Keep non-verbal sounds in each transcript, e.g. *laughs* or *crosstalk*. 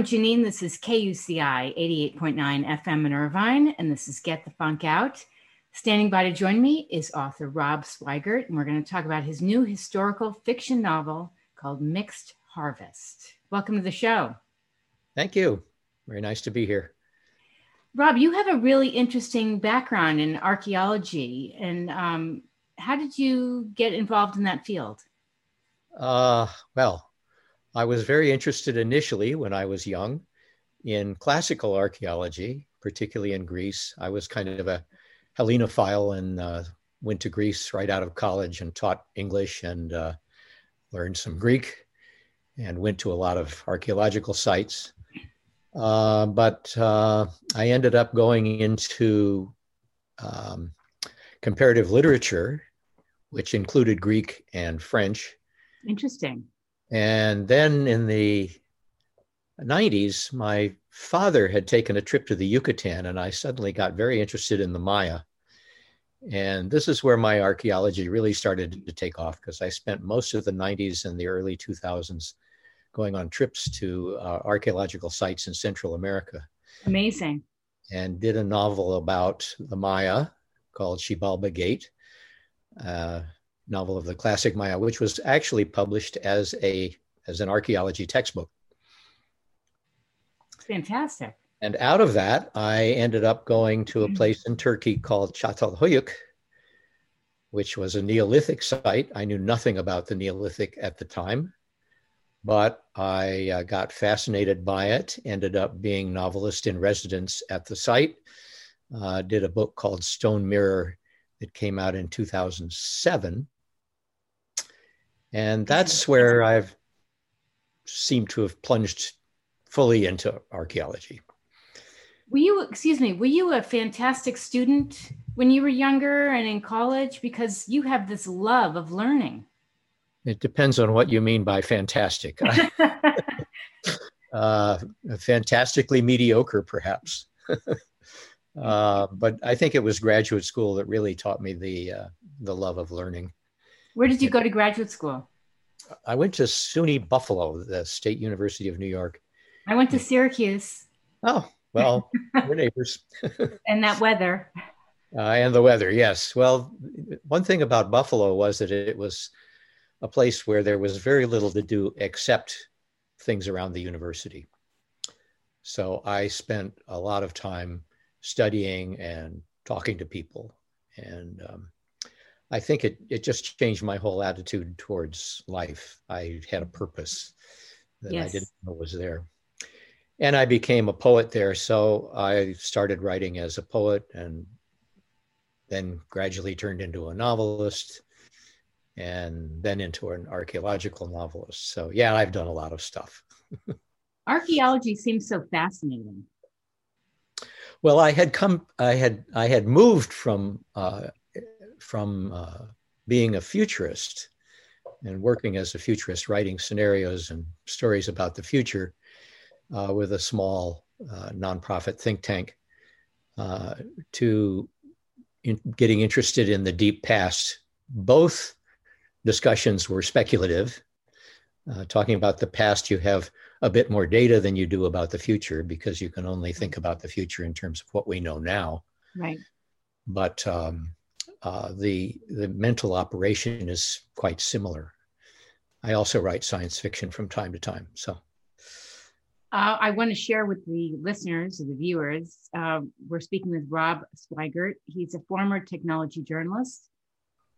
I'm Janine. This is KUCI 88.9 FM in Irvine, and this is Get the Funk Out. Standing by to join me is author Rob Swigart, and we're going to talk about his new historical fiction novel called Mixed Harvest. Welcome to the show. Thank you. Very nice to be here. Rob, you have a really interesting background in archaeology, and um, how did you get involved in that field? Uh, well, I was very interested initially when I was young in classical archaeology, particularly in Greece. I was kind of a Hellenophile and uh, went to Greece right out of college and taught English and uh, learned some Greek and went to a lot of archaeological sites. Uh, but uh, I ended up going into um, comparative literature, which included Greek and French. Interesting. And then in the 90s, my father had taken a trip to the Yucatan, and I suddenly got very interested in the Maya. And this is where my archaeology really started to take off because I spent most of the 90s and the early 2000s going on trips to uh, archaeological sites in Central America. Amazing. And did a novel about the Maya called Xibalba Gate. Uh, novel of the classic Maya, which was actually published as a as an archaeology textbook. Fantastic. And out of that, I ended up going to a mm-hmm. place in Turkey called Çatalhöyük, which was a Neolithic site. I knew nothing about the Neolithic at the time, but I uh, got fascinated by it, ended up being novelist in residence at the site, uh, did a book called Stone Mirror that came out in 2007 and that's where I've seemed to have plunged fully into archaeology. Were you, excuse me, were you a fantastic student when you were younger and in college? Because you have this love of learning. It depends on what you mean by fantastic. *laughs* *laughs* uh, fantastically mediocre, perhaps. *laughs* uh, but I think it was graduate school that really taught me the uh, the love of learning. Where did you go to graduate school? I went to SUNY Buffalo, the State University of New York. I went to Syracuse. Oh, well, *laughs* we're neighbors. *laughs* and that weather. Uh, and the weather, yes. Well, one thing about Buffalo was that it was a place where there was very little to do except things around the university. So I spent a lot of time studying and talking to people. And um, I think it, it just changed my whole attitude towards life. I had a purpose that yes. I didn't know was there. And I became a poet there. So I started writing as a poet and then gradually turned into a novelist and then into an archaeological novelist. So, yeah, I've done a lot of stuff. *laughs* Archaeology seems so fascinating. Well, I had come, I had, I had moved from uh, from uh, being a futurist and working as a futurist, writing scenarios and stories about the future uh, with a small uh, nonprofit think tank, uh, to in getting interested in the deep past. Both discussions were speculative. Uh, talking about the past, you have a bit more data than you do about the future because you can only think about the future in terms of what we know now. Right. But um, uh, the the mental operation is quite similar. I also write science fiction from time to time. So. Uh, I want to share with the listeners, the viewers, uh, we're speaking with Rob Swigart. He's a former technology journalist,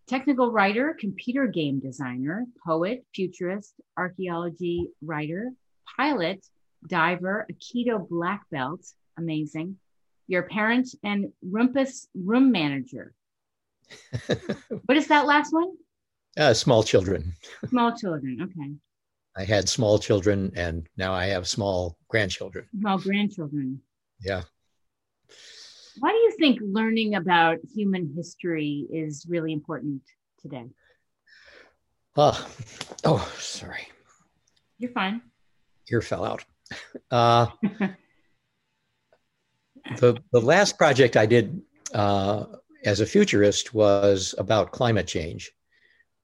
technical writer, computer game designer, poet, futurist, archaeology writer, pilot, diver, Aikido black belt, amazing. Your parent and Rumpus room manager. What is that last one? Uh, small children. Small children. Okay. I had small children, and now I have small grandchildren. Small grandchildren. Yeah. Why do you think learning about human history is really important today? Uh, oh, sorry. You're fine. Ear fell out. Uh, *laughs* the the last project I did uh, as a futurist was about climate change,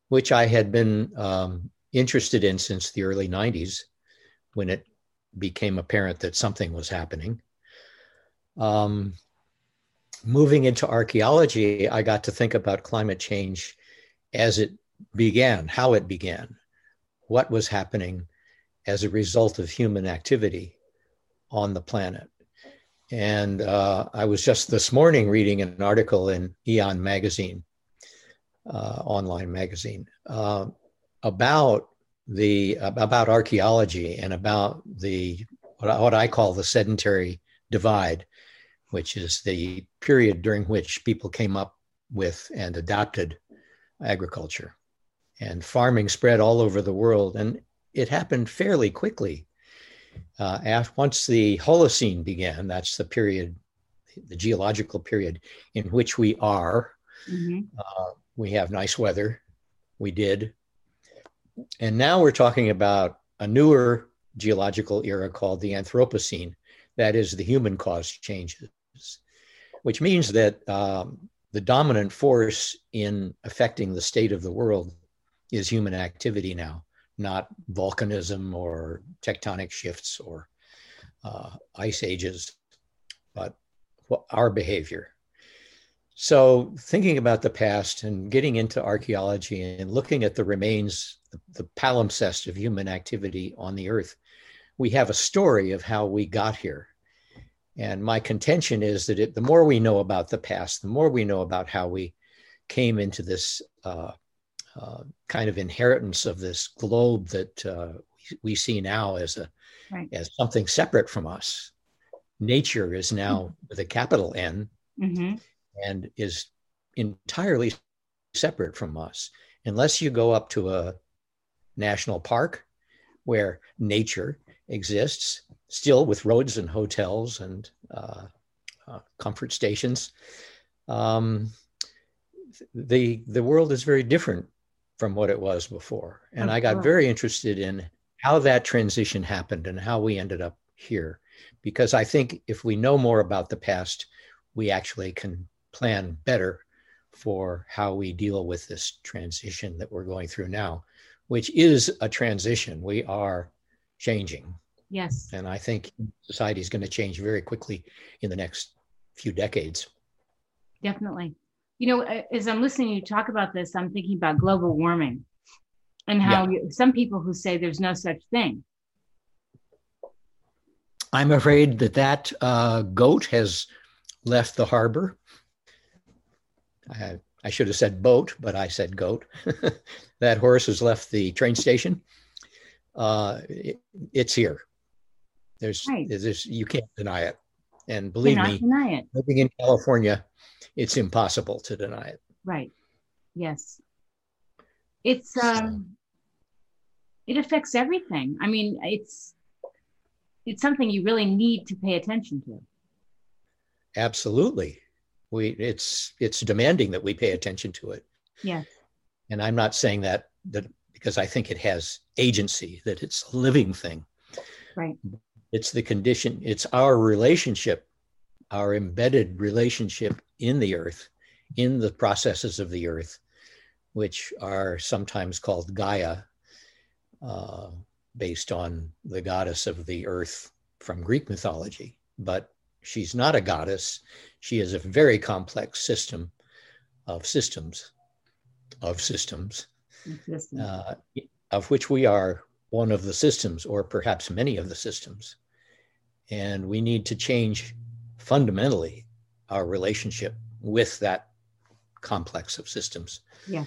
which I had been um, interested in since the early 90s when it became apparent that something was happening. Um, moving into archaeology, I got to think about climate change as it began, how it began, what was happening as a result of human activity on the planet. And uh, I was just this morning reading an article in Aeon magazine, uh, online magazine, uh, about the about archaeology and about the what I call the sedentary divide, which is the period during which people came up with and adopted agriculture. And farming spread all over the world, and it happened fairly quickly. Uh, after, once the Holocene began, that's the period, the geological period in which we are. Mm-hmm. Uh, we have nice weather. We did. And now we're talking about a newer geological era called the Anthropocene. That is the human caused changes, which means that um, the dominant force in affecting the state of the world is human activity now, not volcanism or tectonic shifts or uh, ice ages, but our behavior. So, thinking about the past and getting into archaeology and looking at the remains, the, palimpsest of human activity on the earth, we have a story of how we got here. And my contention is that it, the more we know about the past, the more we know about how we came into this uh, uh, kind of inheritance of this globe that uh, we see now as a right. as something separate from us. Nature is now mm-hmm. with a capital N mm-hmm. and is entirely separate from us. Unless you go up to a national park where nature exists, still with roads and hotels and uh, uh, comfort stations. Um, the the world is very different from what it was before, and I got very interested in how that transition happened and how we ended up here, because I think if we know more about the past, we actually can plan better for how we deal with this transition that we're going through now, which is a transition. We are changing. Yes. And I think society is going to change very quickly in the next few decades. Definitely. You know, as I'm listening to you talk about this, I'm thinking about global warming and how yeah. you, some people who say there's no such thing. I'm afraid that that uh, goat has left the harbor. I, I should have said boat, but I said goat. *laughs* that horse has left the train station. Uh, it, it's here. There's, right. there's, you can't deny it. And believe me, deny it. living in California, it's impossible to deny it. Right. Yes. It's um, it affects everything. I mean, it's it's something you really need to pay attention to. Absolutely. We it's it's demanding that we pay attention to it. Yeah. And I'm not saying that that because I think it has agency, that it's a living thing. Right. It's the condition, it's our relationship, our embedded relationship in the earth, in the processes of the earth, which are sometimes called Gaia, uh, based on the goddess of the earth from Greek mythology. But she's not a goddess, she is a very complex system of systems, of systems, uh, of which we are one of the systems, or perhaps many of the systems. And we need to change fundamentally our relationship with that complex of systems yeah.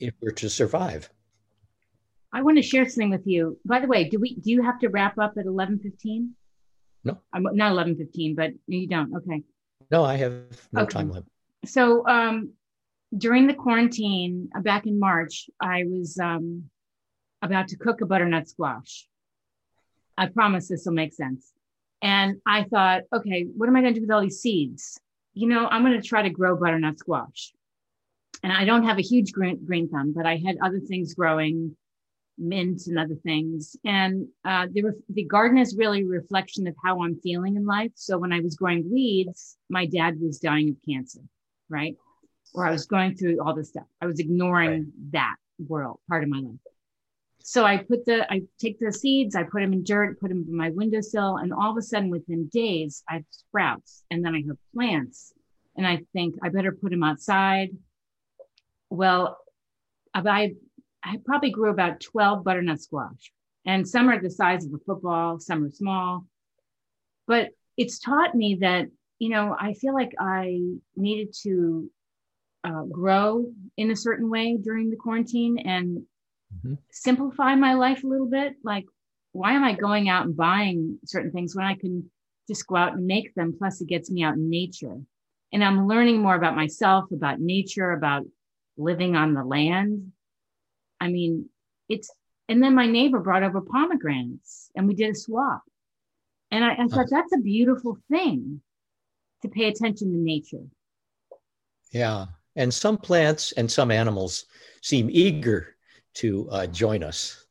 if we're to survive. I want to share something with you. By the way, do we do you have to wrap up at eleven fifteen? No, I'm not eleven fifteen, but you don't. Okay. No, I have no okay. time limit. So um, during the quarantine uh, back in March, I was um, about to cook a butternut squash. I promise this will make sense. And I thought, okay, what am I going to do with all these seeds? You know, I'm going to try to grow butternut squash. And I don't have a huge green, green thumb, but I had other things growing, mint and other things. And uh, the, the garden is really a reflection of how I'm feeling in life. So when I was growing weeds, my dad was dying of cancer, right? Or I was going through all this stuff. I was ignoring right. that world, part of my life. So I put the, I take the seeds, I put them in dirt, put them in my windowsill, and all of a sudden within days, I have sprouts and then I have plants. And I think I better put them outside. Well, I, I probably grew about 12 butternut squash, and some are the size of a football, some are small. But it's taught me that, you know, I feel like I needed to uh, grow in a certain way during the quarantine and mm-hmm. simplify my life a little bit. Like, why am I going out and buying certain things when I can just go out and make them? Plus, it gets me out in nature. And I'm learning more about myself, about nature, about living on the land. I mean, it's, and then my neighbor brought over pomegranates and we did a swap. And I, I thought that's a beautiful thing to pay attention to nature. Yeah. And some plants and some animals seem eager to uh, join us.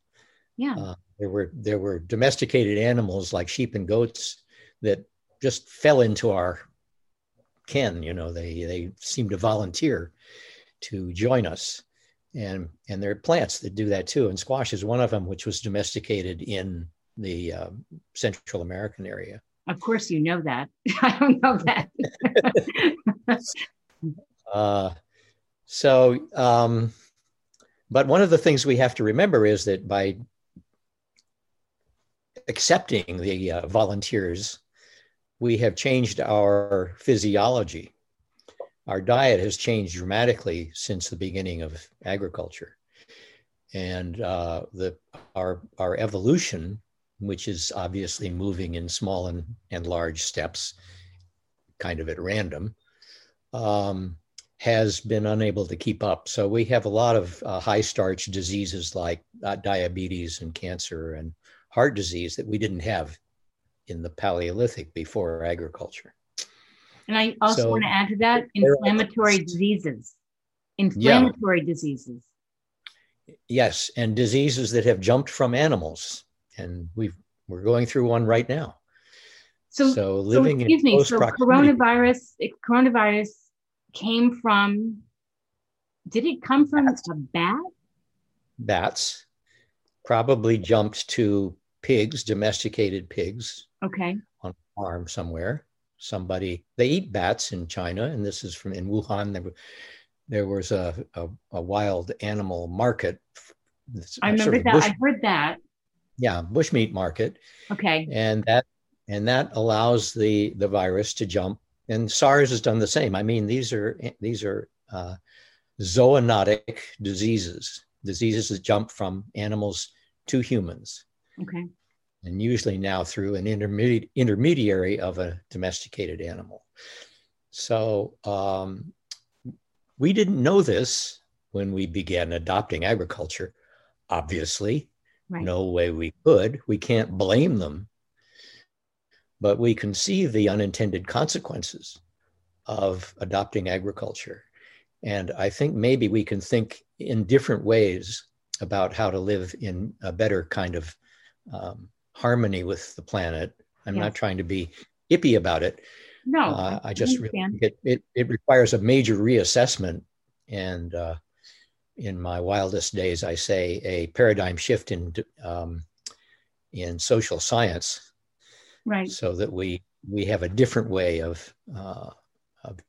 Yeah. Uh, there were there were domesticated animals like sheep and goats that just fell into our ken. You know, they they seem to volunteer to join us, and and there are plants that do that too. And squash is one of them, which was domesticated in the uh, Central American area. Of course, you know that. *laughs* I don't know that. *laughs* uh, so, um, but one of the things we have to remember is that by accepting the uh, volunteers, we have changed our physiology. Our diet has changed dramatically since the beginning of agriculture. And uh, the, our, our evolution, which is obviously moving in small and, and large steps, kind of at random, um, has been unable to keep up. So we have a lot of uh, high starch diseases like uh, diabetes and cancer and heart disease that we didn't have in the Paleolithic before agriculture. And I also so, want to add to that inflammatory diseases. Inflammatory yeah. diseases. Yes, and diseases that have jumped from animals. And we've we're going through one right now. So, so living so, excuse in me, so coronavirus, coronavirus came from did it come from bats. a bat? Bats. Probably jumped to pigs domesticated pigs okay. on a farm somewhere. Somebody they eat bats in china and this is from in wuhan there, there was a, a, a wild animal market. I remember that. bush, i heard that. Yeah bushmeat market. Okay. And that and that allows the the virus to jump and SARS has done the same. I mean, these are these are uh, zoonotic diseases, diseases that jump from animals to humans. Okay. And usually now through an intermediate intermediary of a domesticated animal. So um, we didn't know this when we began adopting agriculture. Obviously, right. no way we could. We can't blame them but we can see the unintended consequences of adopting agriculture. And I think maybe we can think in different ways about how to live in a better kind of um, harmony with the planet. I'm yes. not trying to be ippy about it. No, uh, I, just really it, it, it requires a major reassessment. And uh, in my wildest days, I say a paradigm shift in um, in social science right so that we we have a different way of uh, of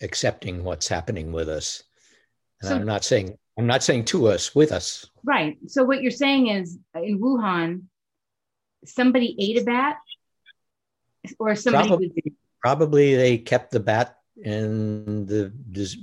accepting what's happening with us and so, i'm not saying i'm not saying to us with us right so what you're saying is in wuhan somebody ate a bat or somebody probably, probably they kept the bat and the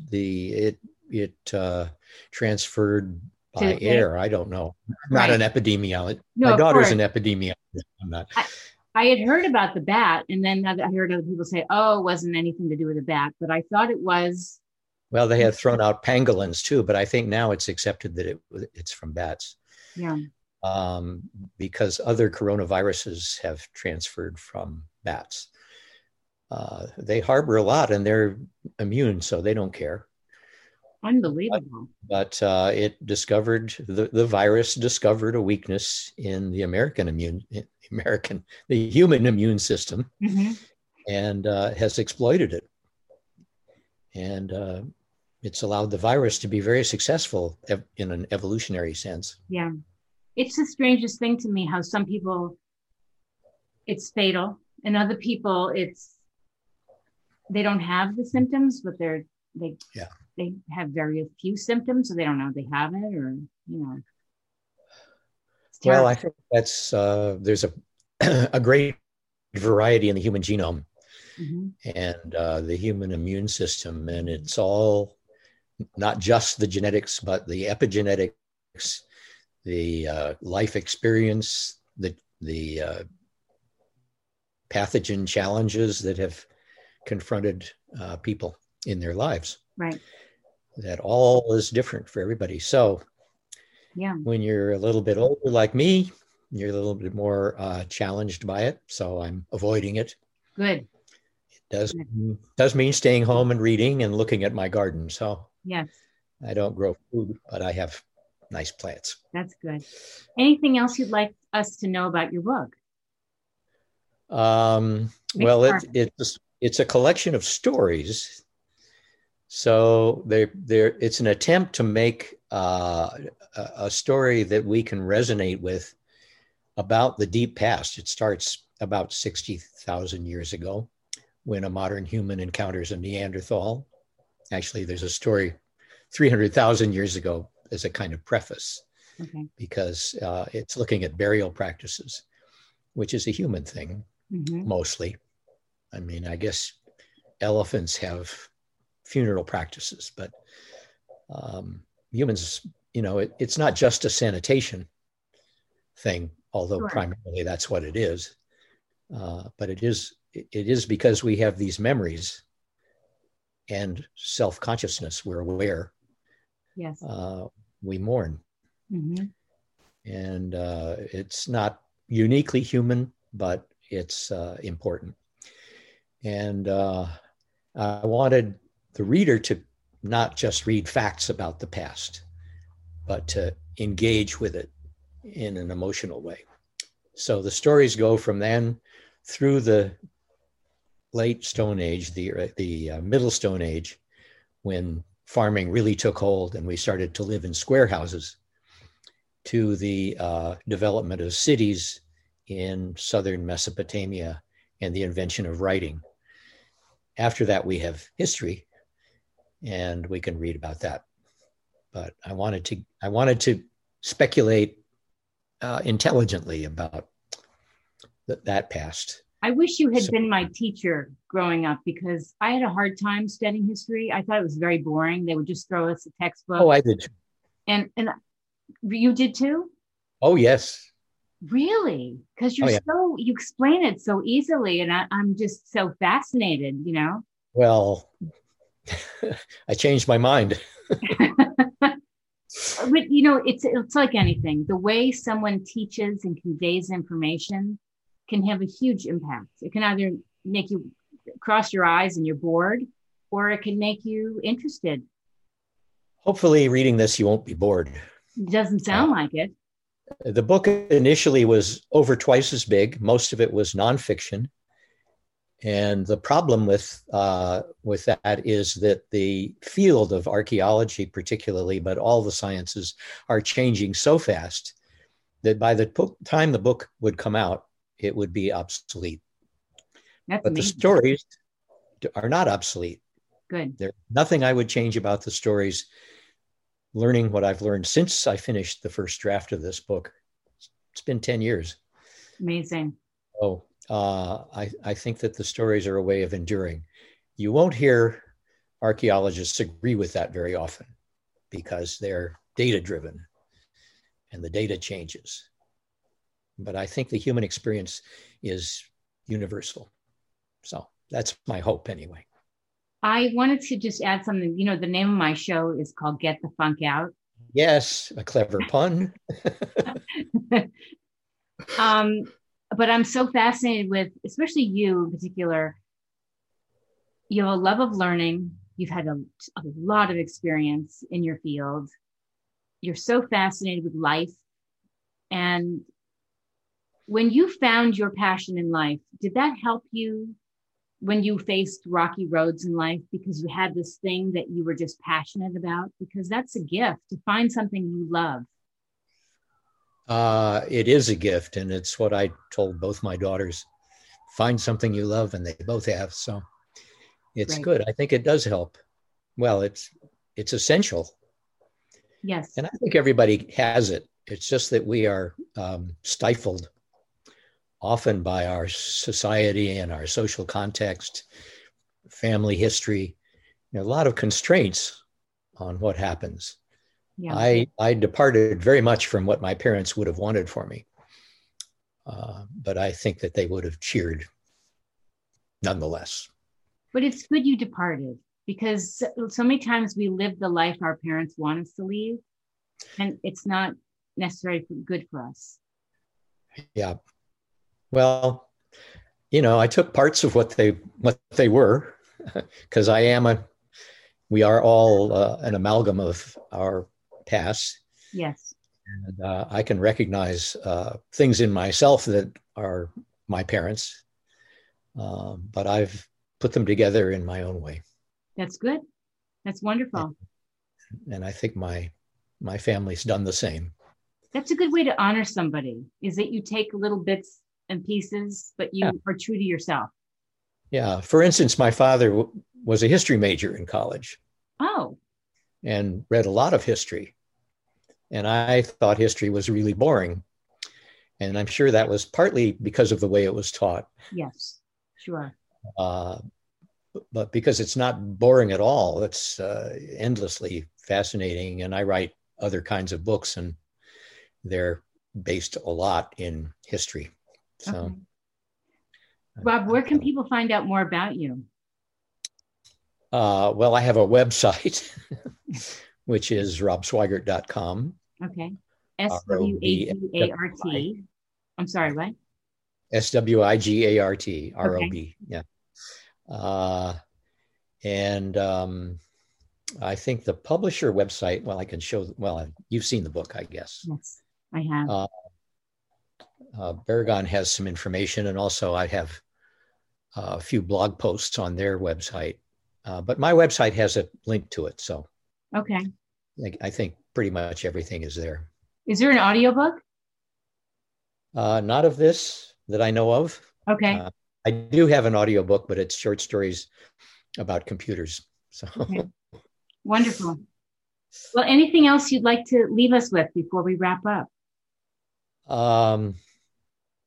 the it it uh, transferred by air. I don't know. I'm right. not an epidemiologist. No, My daughter's an epidemiologist. I'm not. I, I had heard about the bat, and then I heard other people say, "Oh, it wasn't anything to do with the bat," but I thought it was. Well, they had thrown out pangolins too, but I think now it's accepted that it it's from bats. Yeah. Um, because other coronaviruses have transferred from bats. Uh, they harbor a lot, and they're immune, so they don't care. Unbelievable. But, uh, it discovered the, the virus discovered a weakness in the American immune American, the human immune system, mm-hmm. and uh, has exploited it. And uh, it's allowed the virus to be very successful ev- in an evolutionary sense. Yeah. it's the strangest thing to me how some people it's fatal and other people it's they don't have the symptoms but they're they yeah they have very few symptoms so they don't know they have it or you know well i think that's uh, there's a *clears throat* a great variety in the human genome mm-hmm. and uh, the human immune system and it's all not just the genetics but the epigenetics the uh, life experience the the uh, pathogen challenges that have confronted uh, people in their lives. Right. That all is different for everybody. So, yeah, when you're a little bit older like me, you're a little bit more uh, challenged by it. So I'm avoiding it. Good. It does Good. does mean staying home and reading and looking at my garden. So yes, I don't grow food, but I have nice plants. That's good. Anything else you'd like us to know about your book? Um, well, it, it's it's a collection of stories. So they there it's an attempt to make uh, a story that we can resonate with about the deep past. It starts about sixty thousand years ago, when a modern human encounters a Neanderthal. Actually, there's a story three hundred thousand years ago as a kind of preface, okay. because uh, it's looking at burial practices, which is a human thing mm-hmm. mostly. I mean, I guess elephants have funeral practices, but um, humans, you know, it, it's not just a sanitation thing, although sure. primarily that's what it is. Uh, but it is it is because we have these memories and self consciousness. We're aware. Yes. Uh, we mourn, mm-hmm. and uh, it's not uniquely human, but it's uh, important. And uh, I wanted the reader to not just read facts about the past, but to engage with it in an emotional way. So the stories go from then through the late Stone Age, the, uh, the uh, Middle Stone Age, when farming really took hold and we started to live in square houses, to the uh, development of cities in southern Mesopotamia and the invention of writing. After that, we have history, and we can read about that. But I wanted to I wanted to speculate uh, intelligently about th- that past. I wish you had so, been my teacher growing up because I had a hard time studying history. I thought it was very boring. They would just throw us a textbook. Oh, I did. And and you did too. Oh yes, Really? Because you're oh, yeah. so you explain it so easily, and I, I'm just so fascinated. You know. Well, *laughs* I changed my mind. *laughs* *laughs* but you know, it's it's like anything. The way someone teaches and conveys information can have a huge impact. It can either make you cross your eyes and you're bored, or it can make you interested. Hopefully, reading this, you won't be bored. It doesn't sound uh, like it. The book initially was over twice as big. Most of it was nonfiction. And the problem with uh, with that is that the field of archaeology, particularly, but all the sciences, are changing so fast that by the po- time the book would come out, it would be obsolete. That's but amazing. the stories are not obsolete. Good. There's nothing I would change about the stories learning what I've learned since I finished the first draft of this book. It's been 10 years. Amazing. Oh, uh, I, I think that the stories are a way of enduring. You won't hear archaeologists agree with that very often because they're data driven and the data changes. But I think the human experience is universal. So that's my hope anyway. I wanted to just add something. You know, the name of my show is called Get the Funk Out. Yes, a clever pun. *laughs* *laughs* um, but I'm so fascinated with, especially you in particular. You have a love of learning. You've had a, a lot of experience in your field. You're so fascinated with life. And when you found your passion in life, did that help you when you faced rocky roads in life because you had this thing that you were just passionate about because that's a gift to find something you love Uh, it is a gift, and it's what I told both my daughters: find something you love, and they both have. So it's right. good. I think it does help. Well, it's it's essential. Yes, and I think everybody has it. It's just that we are um, stifled often by our society and our social context, family history, you know, a lot of constraints on what happens. Yeah. I, I departed very much from what my parents would have wanted for me. Uh, but I think that they would have cheered nonetheless. But it's good you departed because so many times we live the life our parents want us to leave, and it's not necessarily good for us. Yeah. Well, you know, I took parts of what they what they were *laughs* because I am a we are all uh, an amalgam of our past. Yes. And uh, I can recognize uh, things in myself that are my parents, um, but I've put them together in my own way. That's good. That's wonderful. And, and I think my my family's done the same. That's a good way to honor somebody. Is that you take little bits and pieces, but you yeah. are true to yourself. Yeah. For instance, my father w- was a history major in college. Oh. And read a lot of history. And I thought history was really boring. And I'm sure that was partly because of the way it was taught. Yes, sure. Uh, but because it's not boring at all, it's uh, endlessly fascinating. And I write other kinds of books, and they're based a lot in history. So, okay. Rob, where can people find out more about you? Uh, well, I have a website, *laughs* which is robswigart.com. Okay. S W A G A R T. I'm sorry, what? S W I G A R T, R O B. Yeah. Uh, and um, I think the publisher website, well, I can show, well, you've seen the book, I guess. Yes, I have. Uh, uh, Baragon has some information, and also I have uh, a few blog posts on their website. Uh, but my website has a link to it, so okay. I, I think pretty much everything is there. Is there an audiobook? Uh, not of this that I know of. Okay. Uh, I do have an audiobook, but it's short stories about computers. So okay. wonderful. Well, anything else you'd like to leave us with before we wrap up? Um,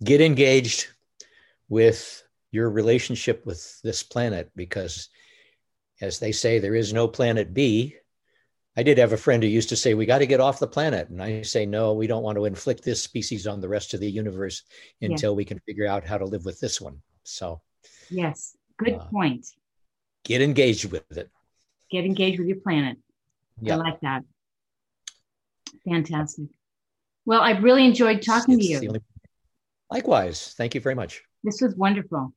get engaged with your relationship with this planet because, as they say, there is no planet B. I did have a friend who used to say, We got to get off the planet. And I say, No, we don't want to inflict this species on the rest of the universe until yeah. we can figure out how to live with this one. So, yes, good uh, point. Get engaged with it. Get engaged with your planet. Yep. I like that. Fantastic. Well, I've really enjoyed talking it's to you. Only... Likewise. Thank you very much. This was wonderful.